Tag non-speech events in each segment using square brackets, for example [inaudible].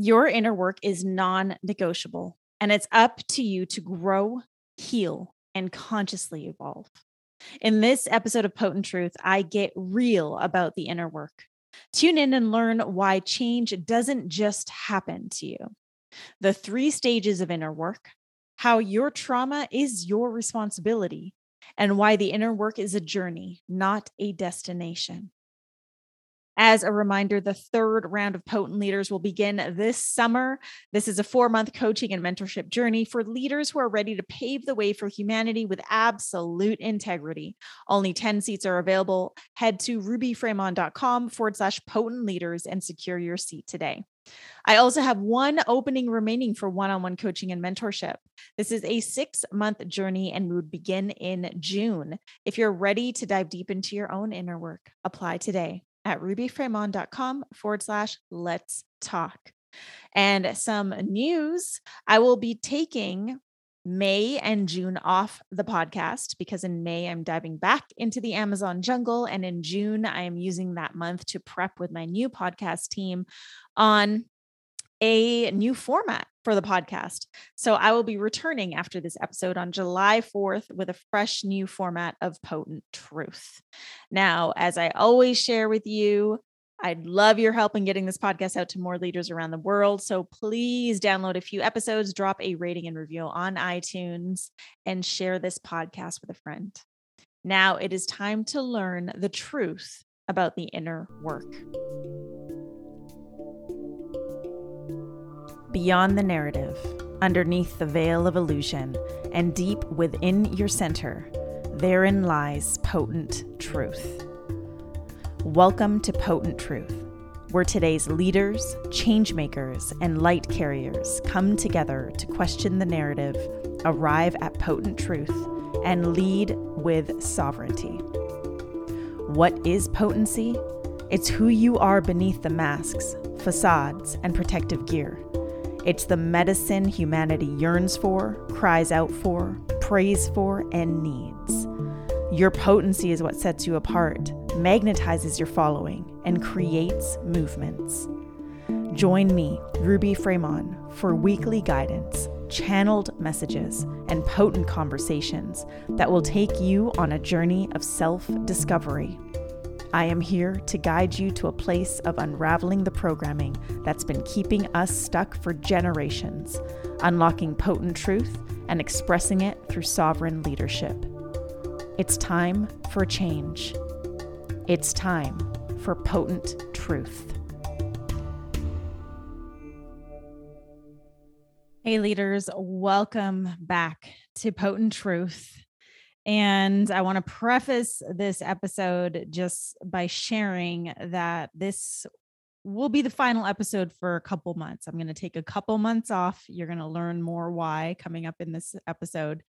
Your inner work is non negotiable, and it's up to you to grow, heal, and consciously evolve. In this episode of Potent Truth, I get real about the inner work. Tune in and learn why change doesn't just happen to you. The three stages of inner work, how your trauma is your responsibility, and why the inner work is a journey, not a destination. As a reminder, the third round of Potent Leaders will begin this summer. This is a four month coaching and mentorship journey for leaders who are ready to pave the way for humanity with absolute integrity. Only 10 seats are available. Head to rubyfremon.com forward slash potent leaders and secure your seat today. I also have one opening remaining for one on one coaching and mentorship. This is a six month journey and would begin in June. If you're ready to dive deep into your own inner work, apply today at rubyfremon.com forward slash let's talk. And some news I will be taking May and June off the podcast because in May I'm diving back into the Amazon jungle. And in June, I am using that month to prep with my new podcast team on a new format for the podcast. So I will be returning after this episode on July 4th with a fresh new format of Potent Truth. Now, as I always share with you, I'd love your help in getting this podcast out to more leaders around the world. So please download a few episodes, drop a rating and review on iTunes, and share this podcast with a friend. Now it is time to learn the truth about the inner work. Beyond the narrative, underneath the veil of illusion, and deep within your center, therein lies potent truth. Welcome to Potent Truth, where today's leaders, changemakers, and light carriers come together to question the narrative, arrive at potent truth, and lead with sovereignty. What is potency? It's who you are beneath the masks, facades, and protective gear. It's the medicine humanity yearns for, cries out for, prays for, and needs. Your potency is what sets you apart, magnetizes your following, and creates movements. Join me, Ruby Fremon, for weekly guidance, channeled messages, and potent conversations that will take you on a journey of self discovery I am here to guide you to a place of unraveling the programming that's been keeping us stuck for generations, unlocking potent truth and expressing it through sovereign leadership. It's time for change. It's time for potent truth. Hey, leaders, welcome back to Potent Truth. And I want to preface this episode just by sharing that this will be the final episode for a couple months. I'm going to take a couple months off. You're going to learn more why coming up in this episode.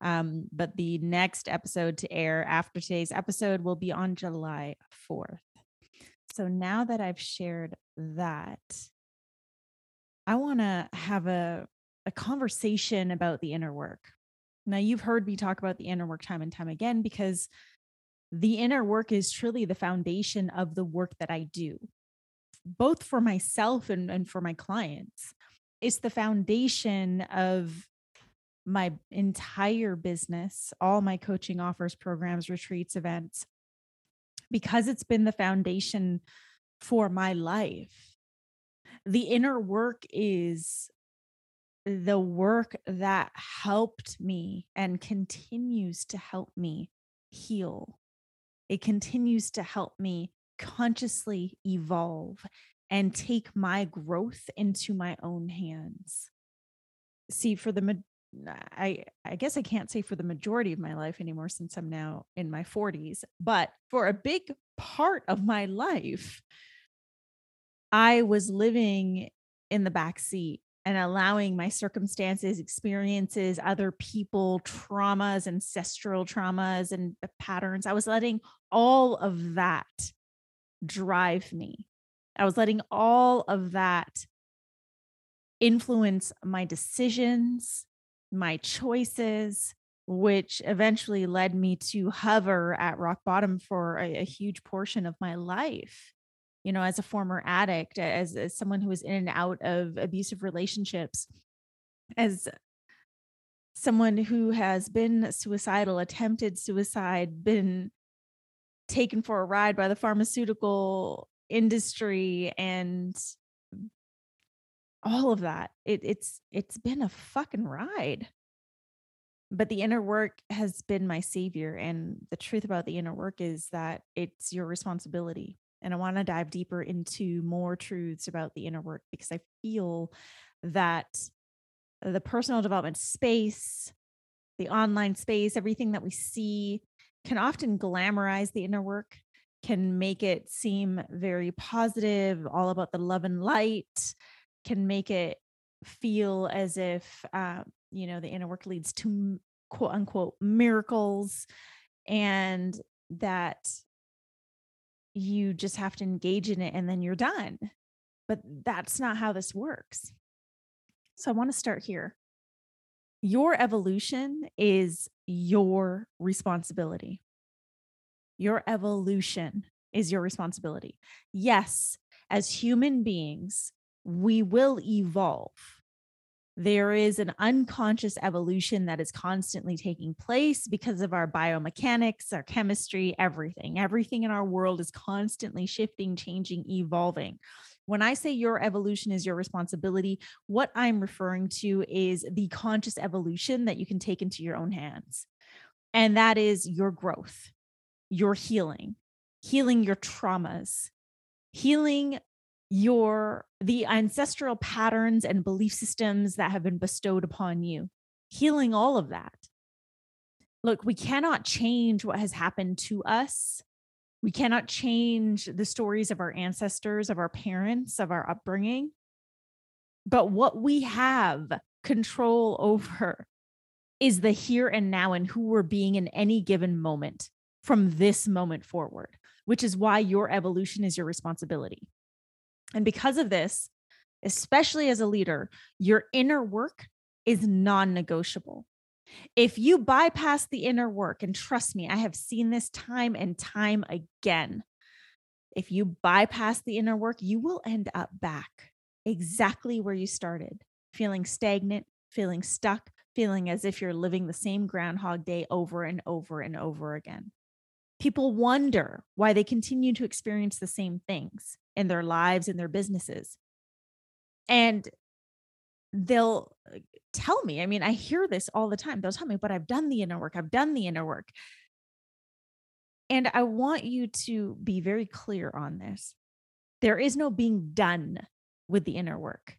Um, but the next episode to air after today's episode will be on July 4th. So now that I've shared that, I want to have a, a conversation about the inner work. Now, you've heard me talk about the inner work time and time again because the inner work is truly the foundation of the work that I do, both for myself and, and for my clients. It's the foundation of my entire business, all my coaching offers, programs, retreats, events, because it's been the foundation for my life. The inner work is the work that helped me and continues to help me heal. It continues to help me consciously evolve and take my growth into my own hands. See, for the I I guess I can't say for the majority of my life anymore since I'm now in my 40s, but for a big part of my life I was living in the back seat and allowing my circumstances, experiences, other people, traumas, ancestral traumas, and patterns. I was letting all of that drive me. I was letting all of that influence my decisions, my choices, which eventually led me to hover at rock bottom for a, a huge portion of my life. You know, as a former addict, as, as someone who was in and out of abusive relationships, as someone who has been suicidal, attempted suicide, been taken for a ride by the pharmaceutical industry and all of that. It, it's it's been a fucking ride. But the inner work has been my savior. And the truth about the inner work is that it's your responsibility. And I want to dive deeper into more truths about the inner work because I feel that the personal development space, the online space, everything that we see can often glamorize the inner work, can make it seem very positive, all about the love and light, can make it feel as if, uh, you know, the inner work leads to quote unquote miracles and that you just have to engage in it and then you're done. But that's not how this works. So I want to start here. Your evolution is your responsibility. Your evolution is your responsibility. Yes, as human beings, we will evolve. There is an unconscious evolution that is constantly taking place because of our biomechanics, our chemistry, everything. Everything in our world is constantly shifting, changing, evolving. When I say your evolution is your responsibility, what I'm referring to is the conscious evolution that you can take into your own hands. And that is your growth, your healing, healing your traumas, healing your the ancestral patterns and belief systems that have been bestowed upon you, healing all of that. Look, we cannot change what has happened to us we cannot change the stories of our ancestors, of our parents, of our upbringing. But what we have control [laughs] over is the here and now and who we're being in any given moment from this moment forward, which is why your evolution is your responsibility. And because of this, especially as a leader, your inner work is non negotiable. If you bypass the inner work, and trust me, I have seen this time and time again. If you bypass the inner work, you will end up back exactly where you started, feeling stagnant, feeling stuck, feeling as if you're living the same Groundhog Day over and over and over again. People wonder why they continue to experience the same things in their lives and their businesses. And they'll uh, tell me. I mean, I hear this all the time. They'll tell me, but I've done the inner work. I've done the inner work. And I want you to be very clear on this. There is no being done with the inner work.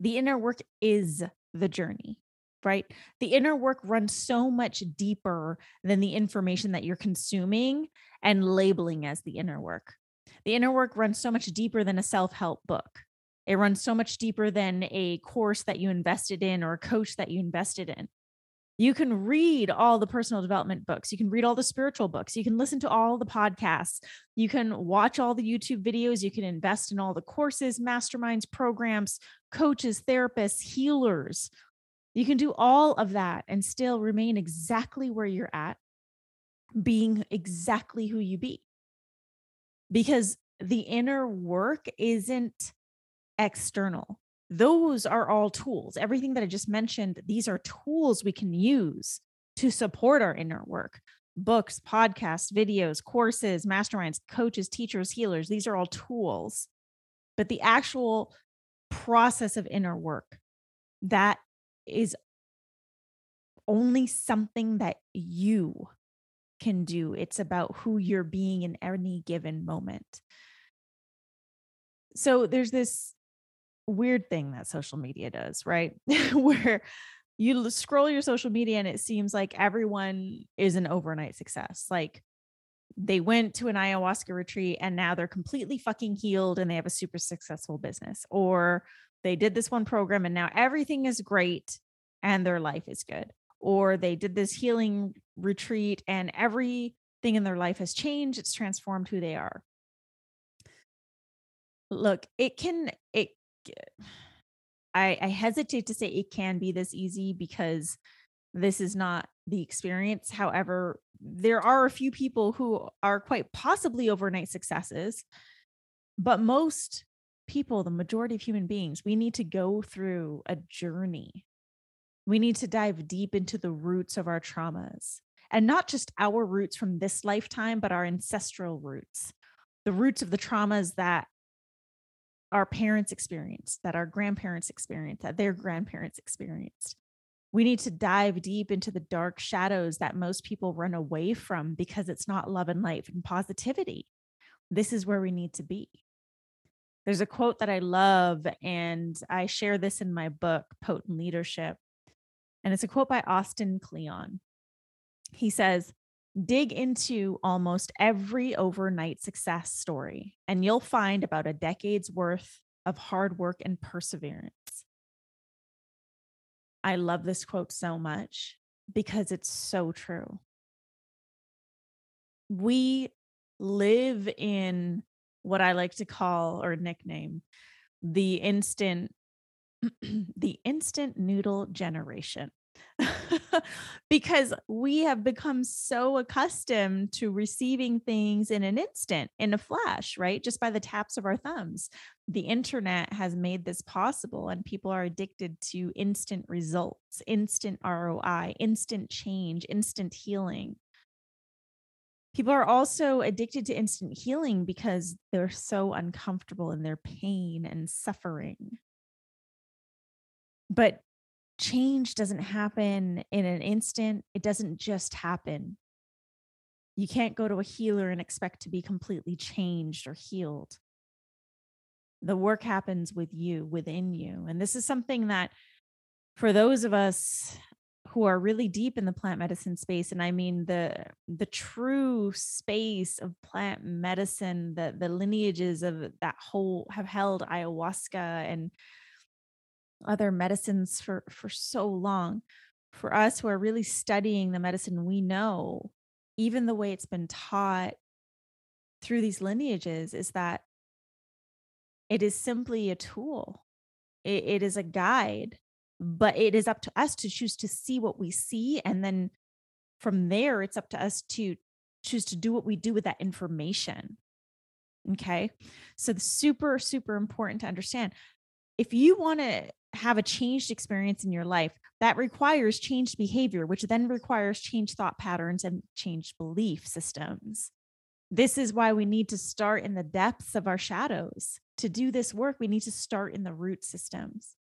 The inner work is the journey, right? The inner work runs so much deeper than the information that you're consuming and labeling as the inner work. The inner work runs so much deeper than a self help book. It runs so much deeper than a course that you invested in or a coach that you invested in. You can read all the personal development books. You can read all the spiritual books. You can listen to all the podcasts. You can watch all the YouTube videos. You can invest in all the courses, masterminds, programs, coaches, therapists, healers. You can do all of that and still remain exactly where you're at, being exactly who you be. Because the inner work isn't external. Those are all tools. Everything that I just mentioned, these are tools we can use to support our inner work. Books, podcasts, videos, courses, masterminds, coaches, teachers, healers, these are all tools. But the actual process of inner work, that is only something that you can do. It's about who you're being in any given moment. So there's this weird thing that social media does, right? [laughs] Where you scroll your social media and it seems like everyone is an overnight success. Like they went to an ayahuasca retreat and now they're completely fucking healed and they have a super successful business. Or they did this one program and now everything is great and their life is good. Or they did this healing retreat and everything in their life has changed. It's transformed who they are. Look, it can, it I, I hesitate to say it can be this easy because this is not the experience. However, there are a few people who are quite possibly overnight successes But most people, the majority of human beings, we need to go through a journey. We need to dive deep into the roots of our traumas and not just our roots from this lifetime, but our ancestral roots, the roots of the traumas that our parents experienced, that our grandparents experienced, that their grandparents experienced. We need to dive deep into the dark shadows that most people run away from because it's not love and life and positivity. This is where we need to be. There's a quote that I love, and I share this in my book, Potent Leadership. And it's a quote by Austin Kleon. He says, Dig into almost every overnight success story, and you'll find about a decade's worth of hard work and perseverance. I love this quote so much because it's so true. We live in what I like to call or nickname the instant [clears throat] the instant noodle generation. [laughs] because we have become so accustomed to receiving things in an instant, in a flash, right? Just by the taps of our thumbs. The internet has made this possible, and people are addicted to instant results, instant ROI, instant change, instant healing. People are also addicted to instant healing because they're so uncomfortable in their pain and suffering. But change doesn't happen in an instant, it doesn't just happen. You can't go to a healer and expect to be completely changed or healed. The work happens with you, within you. And this is something that, for those of us who are really deep in the plant medicine space and i mean the the true space of plant medicine the the lineages of that whole have held ayahuasca and other medicines for for so long. For us who are really studying the medicine we know even the way it's been taught through these lineages is that it is simply a tool. It, it is a guide but it is up to us to choose to see what we see and then from there it's up to us to choose to do what we do with that information okay so the super super important to understand if you want to have a changed experience in your life, that requires changed behavior, which then requires changed thought patterns and changed belief systems. This is why we need to start in the depths of our shadows. To do this work, we need to start in the root systems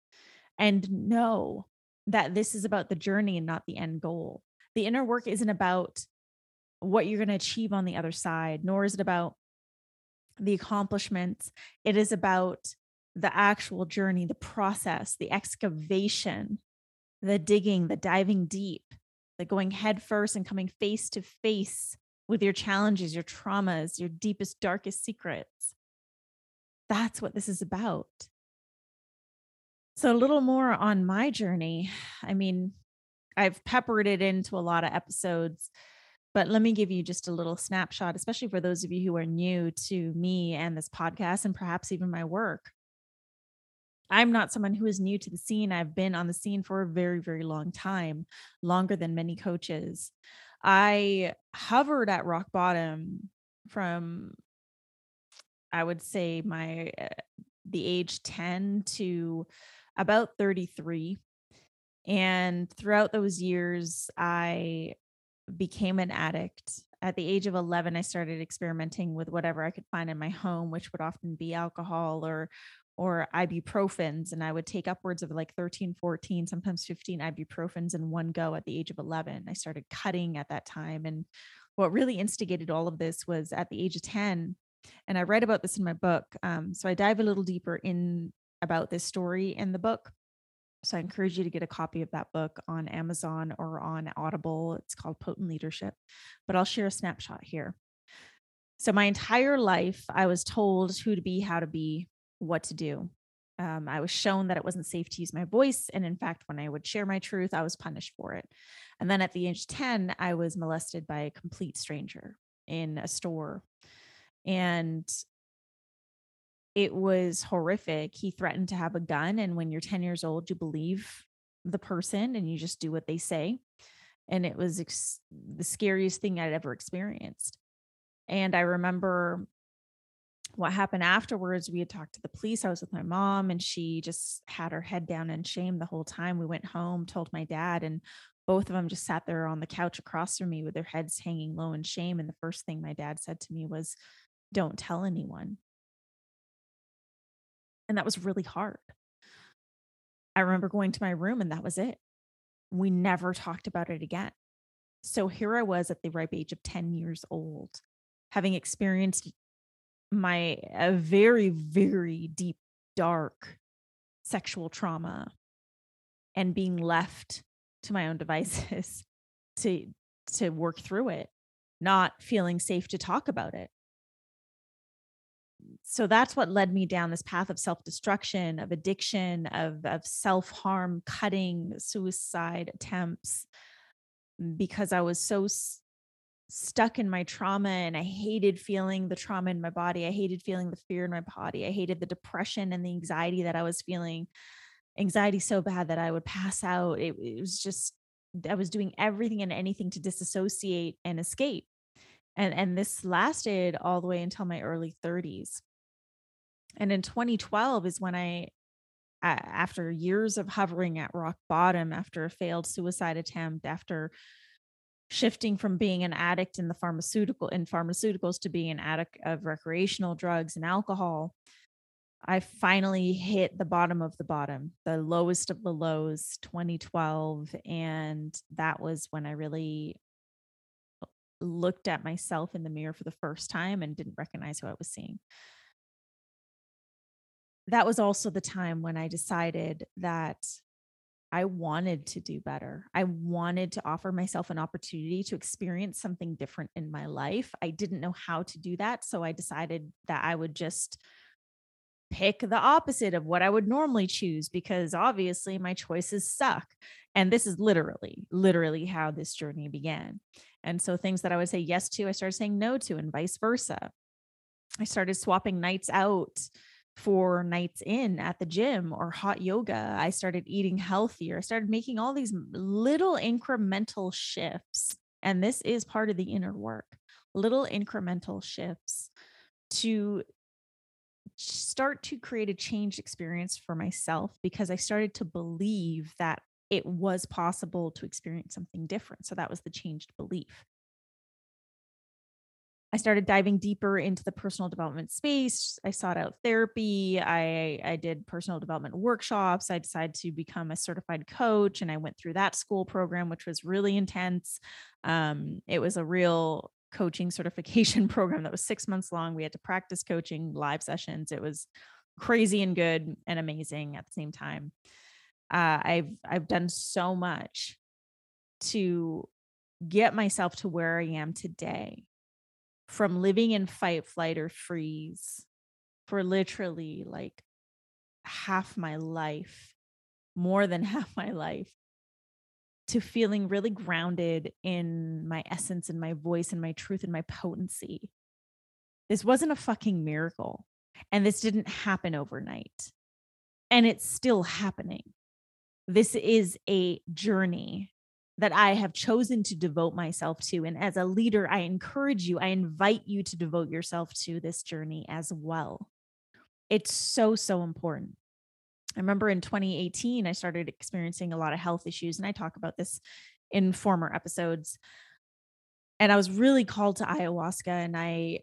and know that this is about the journey and not the end goal. The inner work isn't about what you're going to achieve on the other side, nor is it about the accomplishments. It is about the actual journey, the process, the excavation, the digging, the diving deep, the going head first and coming face to face with your challenges, your traumas, your deepest, darkest secrets. That's what this is about. So, a little more on my journey. I mean, I've peppered it into a lot of episodes, but let me give you just a little snapshot, especially for those of you who are new to me and this podcast and perhaps even my work. I'm not someone who is new to the scene. I've been on the scene for a very, very long time, longer than many coaches. I hovered at rock bottom from, I would say, my uh, the age 10 to about 33. And throughout those years, I became an addict. At the age of 11, I started experimenting with whatever I could find in my home, which would often be alcohol or or ibuprofens and i would take upwards of like 13 14 sometimes 15 ibuprofens in one go at the age of 11 i started cutting at that time and what really instigated all of this was at the age of 10 and i write about this in my book um, so i dive a little deeper in about this story in the book so i encourage you to get a copy of that book on amazon or on audible it's called potent leadership but i'll share a snapshot here so my entire life i was told who to be how to be what to do. Um, I was shown that it wasn't safe to use my voice. And in fact, when I would share my truth, I was punished for it. And then at the age 10, I was molested by a complete stranger in a store. And it was horrific. He threatened to have a gun. And when you're 10 years old, you believe the person and you just do what they say. And it was ex- the scariest thing I'd ever experienced. And I remember what happened afterwards, we had talked to the police. I was with my mom and she just had her head down in shame the whole time. We went home, told my dad, and both of them just sat there on the couch across from me with their heads hanging low in shame. And the first thing my dad said to me was, Don't tell anyone. And that was really hard. I remember going to my room and that was it. We never talked about it again. So here I was at the ripe age of 10 years old, having experienced my a very, very deep, dark sexual trauma and being left to my own devices [laughs] to to work through it, not feeling safe to talk about it so that's what led me down this path of self-destruction of addiction of of self-harm cutting suicide attempts mm, because i was so s- stuck in my trauma and i hated feeling the trauma in my body. I hated feeling the fear in my body. I hated the depression and the anxiety that i was feeling. Anxiety so bad that i would pass out. It, it was just i was doing everything and anything to disassociate and escape. And and this lasted all the way until my early 30s and in 2012 is when i after years of hovering at rock bottom after a failed suicide attempt after shifting from being an addict in the pharmaceutical in pharmaceuticals to being an addict of recreational drugs and alcohol i finally hit the bottom of the bottom the lowest of the lows 2012 and that was when i really looked at myself in the mirror for the first time and didn't recognize who I was seeing. That was also the time when I decided that I wanted to do better. I wanted to offer myself an opportunity to experience something different in my life. I didn't know how to do that. So I decided that I would just pick the opposite of what I would normally choose because obviously my choices suck. And this is literally, literally how this journey began. And so things that I would say yes to, I started saying no to, and vice versa. I started swapping nights out for nights in at the gym or hot yoga. I started eating healthier. I started making all these little incremental shifts. And this is part of the inner work little incremental shifts to start to create a changed experience for myself because I started to believe that it was possible to experience something different. So that was the changed belief. I started diving deeper into the personal development space. I sought out therapy. I, I did personal development workshops. I decided to become a certified coach and I went through that school program, which was really intense. Um, it was a real coaching certification [laughs] program that was six months long. We had to practice coaching live sessions. It was crazy and good and amazing at the same time uh, I've I've done so much to get myself to where I am today from living in fight, flight, or freeze for literally like half my life, more than [laughs] half my life, to feeling really grounded in my essence and my voice and my truth and my potency. This wasn't a fucking miracle. And this didn't happen overnight. And it's still happening this is a journey that I have chosen to devote myself to. And as a leader, I encourage you, I invite you to devote yourself to this journey as well. It's so, so important. I remember in 2018, I started experiencing a lot of health issues, and I talk about this in former episodes. And I was really called to ayahuasca, and I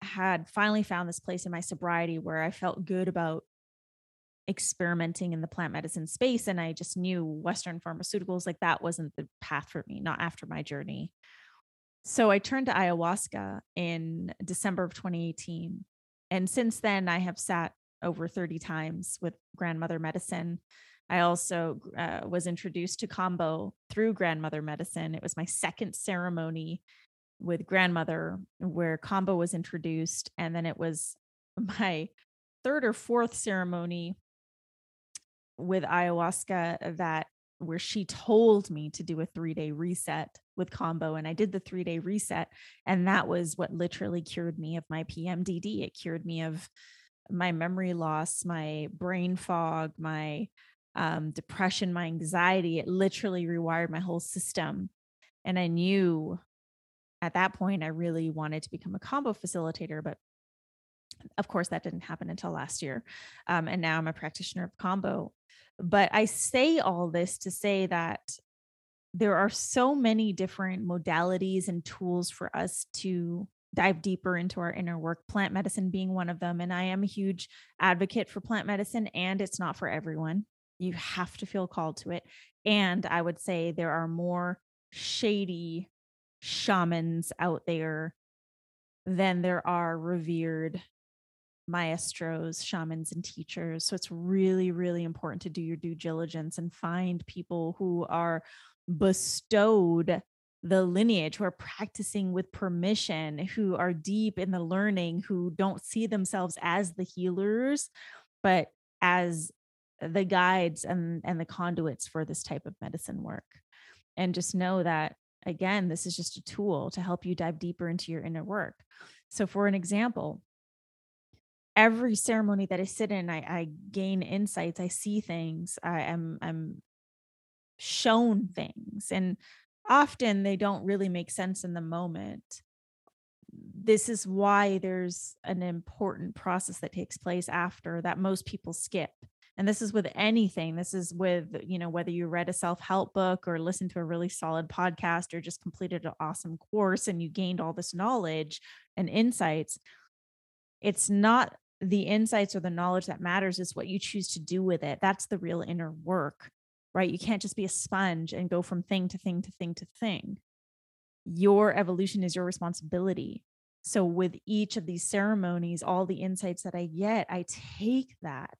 had finally found this place in my sobriety where I felt good about experimenting in the plant medicine space and I just knew Western pharmaceuticals, like that wasn't the path for me, not after my journey. So I turned to ayahuasca in December of 2018. And since then, I have sat over 30 times with grandmother medicine. I also uh, was introduced to Kambo through grandmother medicine. It was my second ceremony with grandmother where Kambo was introduced. And then it was my third or fourth ceremony with ayahuasca that where she told me to do a three day reset with Kambo. and i did the three day reset and that was what literally cured me of my pmdd it cured me of my memory loss my brain fog my um, depression my anxiety it literally rewired my whole system and i knew at that point i really wanted to become a Kambo facilitator but Of course, that didn't happen until last year. Um, and now I'm a practitioner of Kambo. But I say all this to say that there are so many different modalities and tools for us to dive deeper into our inner work, plant medicine being one of them. And I am a huge advocate for plant medicine, and it's not for everyone. You have to feel called to it. And I would say there are more shady shamans out there than there are revered maestros, shamans, and teachers. So it's really, really important to do your due diligence and find people who are bestowed the lineage who are practicing with permission who are deep in the learning who don't see themselves as the healers but as the guides and and the conduits for this type of medicine work and just know that again this is just a tool to help you dive deeper into your inner work so for an example every ceremony that i sit in i, I gain insights i see things i am i'm shown things and often they don't really make sense in the moment. This is why there's an important process that takes place after that most people skip and this is with anything this is with you know whether you read a self-help book or listened to a really solid podcast or just completed an awesome course and you gained all this knowledge and insights it's not the insights or the knowledge that matters is what you choose to do with it that's the real inner work right? You can't just be a sponge and go from thing to thing to thing to thing. Your evolution is your responsibility. So, with each of these ceremonies, all the insights that I get, I take that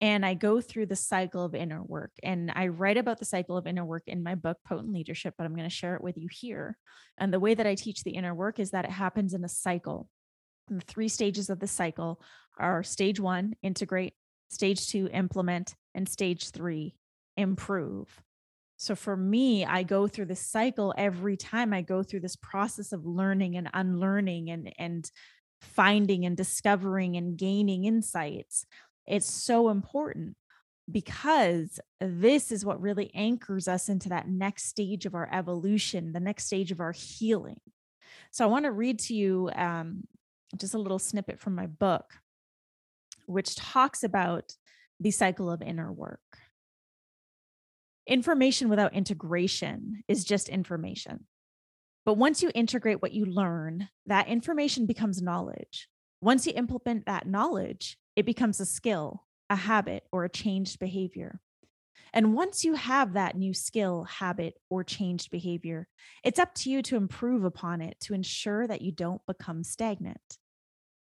and I go through the cycle of inner work. And I write about the cycle of inner work in my book, Potent Leadership, but I'm going to share it with you here. And the way that I teach the inner work is that it happens in a cycle. The three stages of the cycle are stage one, integrate, stage two, implement, and stage three, improve. So for me, I go through this cycle every time I go through this process of learning and unlearning and, and finding and discovering and gaining insights. It's so important because this is what really anchors us into that next stage of our evolution, the next stage of our healing. So I want to read to you um, just a little snippet from my book, which talks about the cycle of inner work. Information without integration is just information. But once you integrate what you learn, that information becomes knowledge. Once you implement that knowledge, it becomes a skill, a habit, or a changed behavior. And once you have that new skill, habit, or changed behavior, it's up to you to improve upon it to ensure that you don't become stagnant.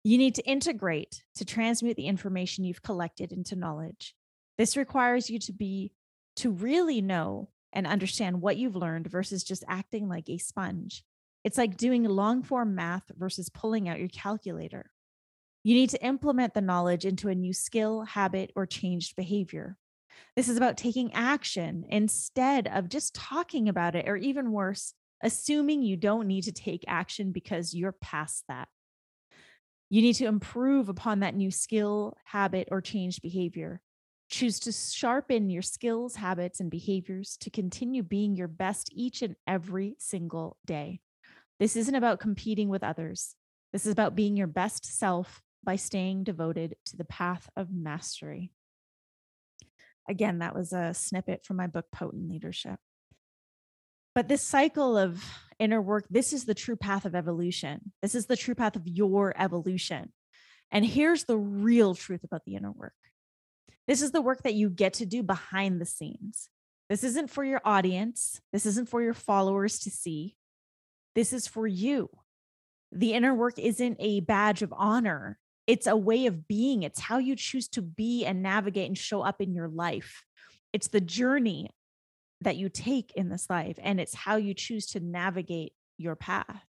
You need to integrate to transmute the information you've collected into knowledge. This requires you to be to really know and understand what you've learned versus just acting like a sponge. It's like doing long form math versus pulling out your calculator. You need to implement the knowledge into a new skill, habit, or changed behavior. This is about taking action instead of just talking about it, or even worse, assuming you don't need to take action because you're past that. You need to improve upon that new skill, habit, or changed behavior. Choose to sharpen your skills, habits, and behaviors to continue being your best each and every single day. This isn't about competing with others. This is about being your best self by staying devoted to the path of mastery. Again, that was a snippet from my book, Potent Leadership. But this cycle of inner work, this is the true path of evolution. This is the true path of your evolution. And here's the real truth about the inner work this is the work that you get to do behind the scenes. This isn't for your audience, this isn't for your followers to see. This is for you. The inner work isn't a badge of honor, it's a way of being. It's how you choose to be and navigate and show up in your life. It's the journey that you take in this life, and it's how you choose to navigate your path.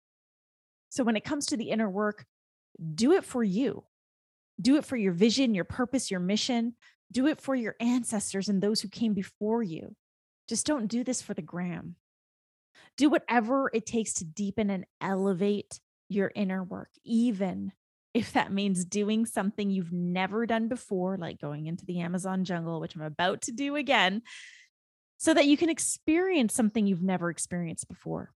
So, when it comes to the inner work, do it for you. Do it for your vision, your purpose, your mission. Do it for your ancestors and those who came before you. Just don't do this for the gram. Do whatever it takes to deepen and elevate your inner work, even if that means doing something you've never done before, like going into the Amazon jungle, which I'm about to do again, so that you can experience something you've never experienced before.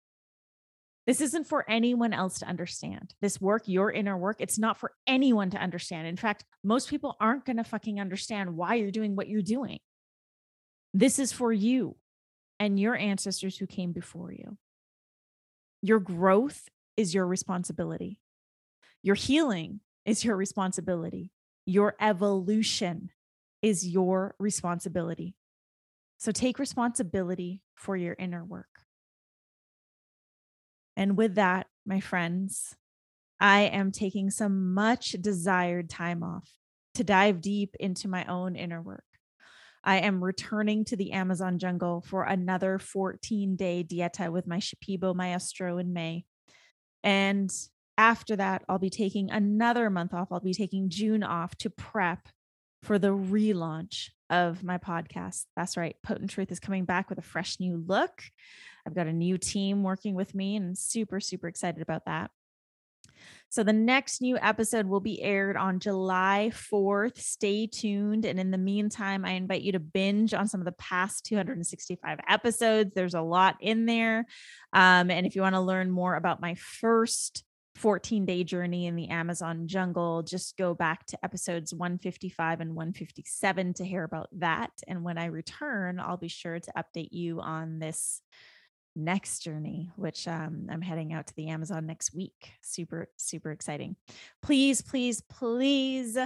This isn't for anyone else to understand. This work, your inner work, it's not for anyone to understand. In fact, most people aren't going to fucking understand why you're doing what you're doing. This is for you and your ancestors who came before you. Your growth is your responsibility. Your healing is your responsibility. Your evolution is your responsibility. So take responsibility for your inner work. And with that, my friends, I am taking some much desired time off to dive deep into my own inner work. I am returning to the Amazon jungle for another 14 day dieta with my Shipibo Maestro in May. And after that, I'll be taking another month off. I'll be taking June off to prep for the relaunch of my podcast. That's right. Potent Truth is coming back with a fresh new look. I've got a new team working with me and super, super excited about that. So the next new episode will be aired on July 4th. Stay tuned. And in the meantime, I invite you to binge on some of the past 265 episodes. There's a lot in there. Um, and if you want to learn more about my first 14 day journey in the Amazon jungle, just go back to episodes 155 and 157 to hear about that. And when I return, I'll be sure to update you on this next journey, which um, I'm heading out to the Amazon next week. Super, super exciting. Please, please, please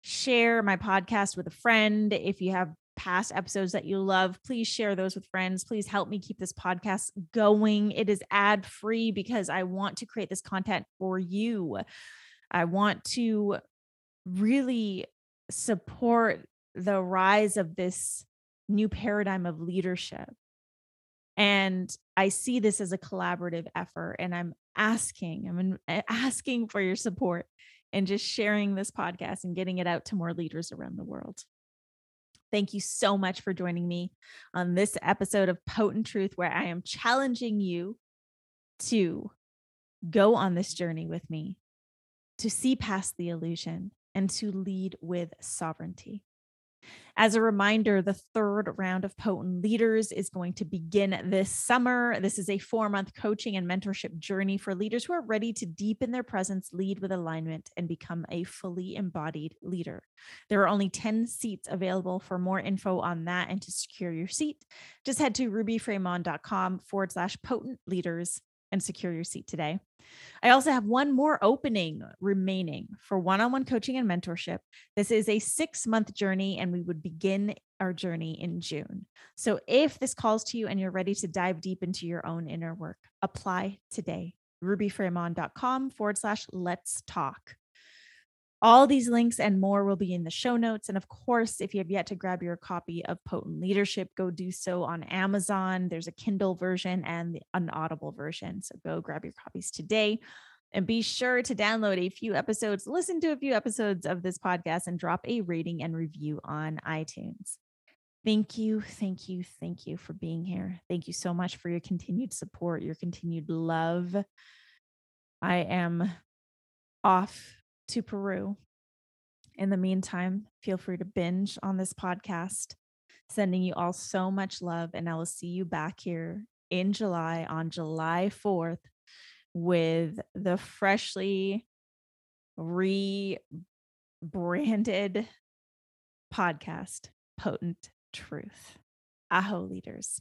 share my podcast with a friend. If you have past episodes that you love, please share those with friends. Please help me keep this podcast going. It is ad free because I want to create this content for you. I want to really support the rise of this new paradigm of leadership. And I see this as a collaborative effort. And I'm asking, I'm eh, asking for your support and just sharing this podcast and getting it out to more leaders around the world. Thank you so much for joining me on this episode of Potent Truth, where I am challenging you to go on this journey with me, to see past the illusion, and to lead with sovereignty. As a reminder, the third round of Potent Leaders is going to begin this summer. This is a four month coaching and mentorship journey for leaders who are ready to deepen their presence, lead with alignment, and become a fully embodied leader. There are only 10 seats available. For more info on that and to secure your seat, just head to rubyfremon.com forward slash potent leaders and secure your seat today. I also have one more opening remaining for one on one coaching and mentorship. This is a six month journey, and we would begin our journey in June. So if this calls to you and you're ready to dive deep into your own inner work, apply today. rubyfremon.com forward slash let's talk. All these links and more will be in the show notes. And of course, if you have yet to grab your copy of Potent Leadership, go do so on Amazon. There's a Kindle version and an Audible version. So go grab your copies today. And be sure to download a few episodes, listen to a few episodes of this podcast, and drop a rating and review on iTunes. Thank you, thank you, thank you for being here. Thank you so much for your continued support, your continued love. I am off to Peru. In the meantime, feel free to binge on this podcast. Sending you all so much love, and I will see you back here in July on July 4th with the freshly rebranded podcast, Potent Truth. Aho leaders.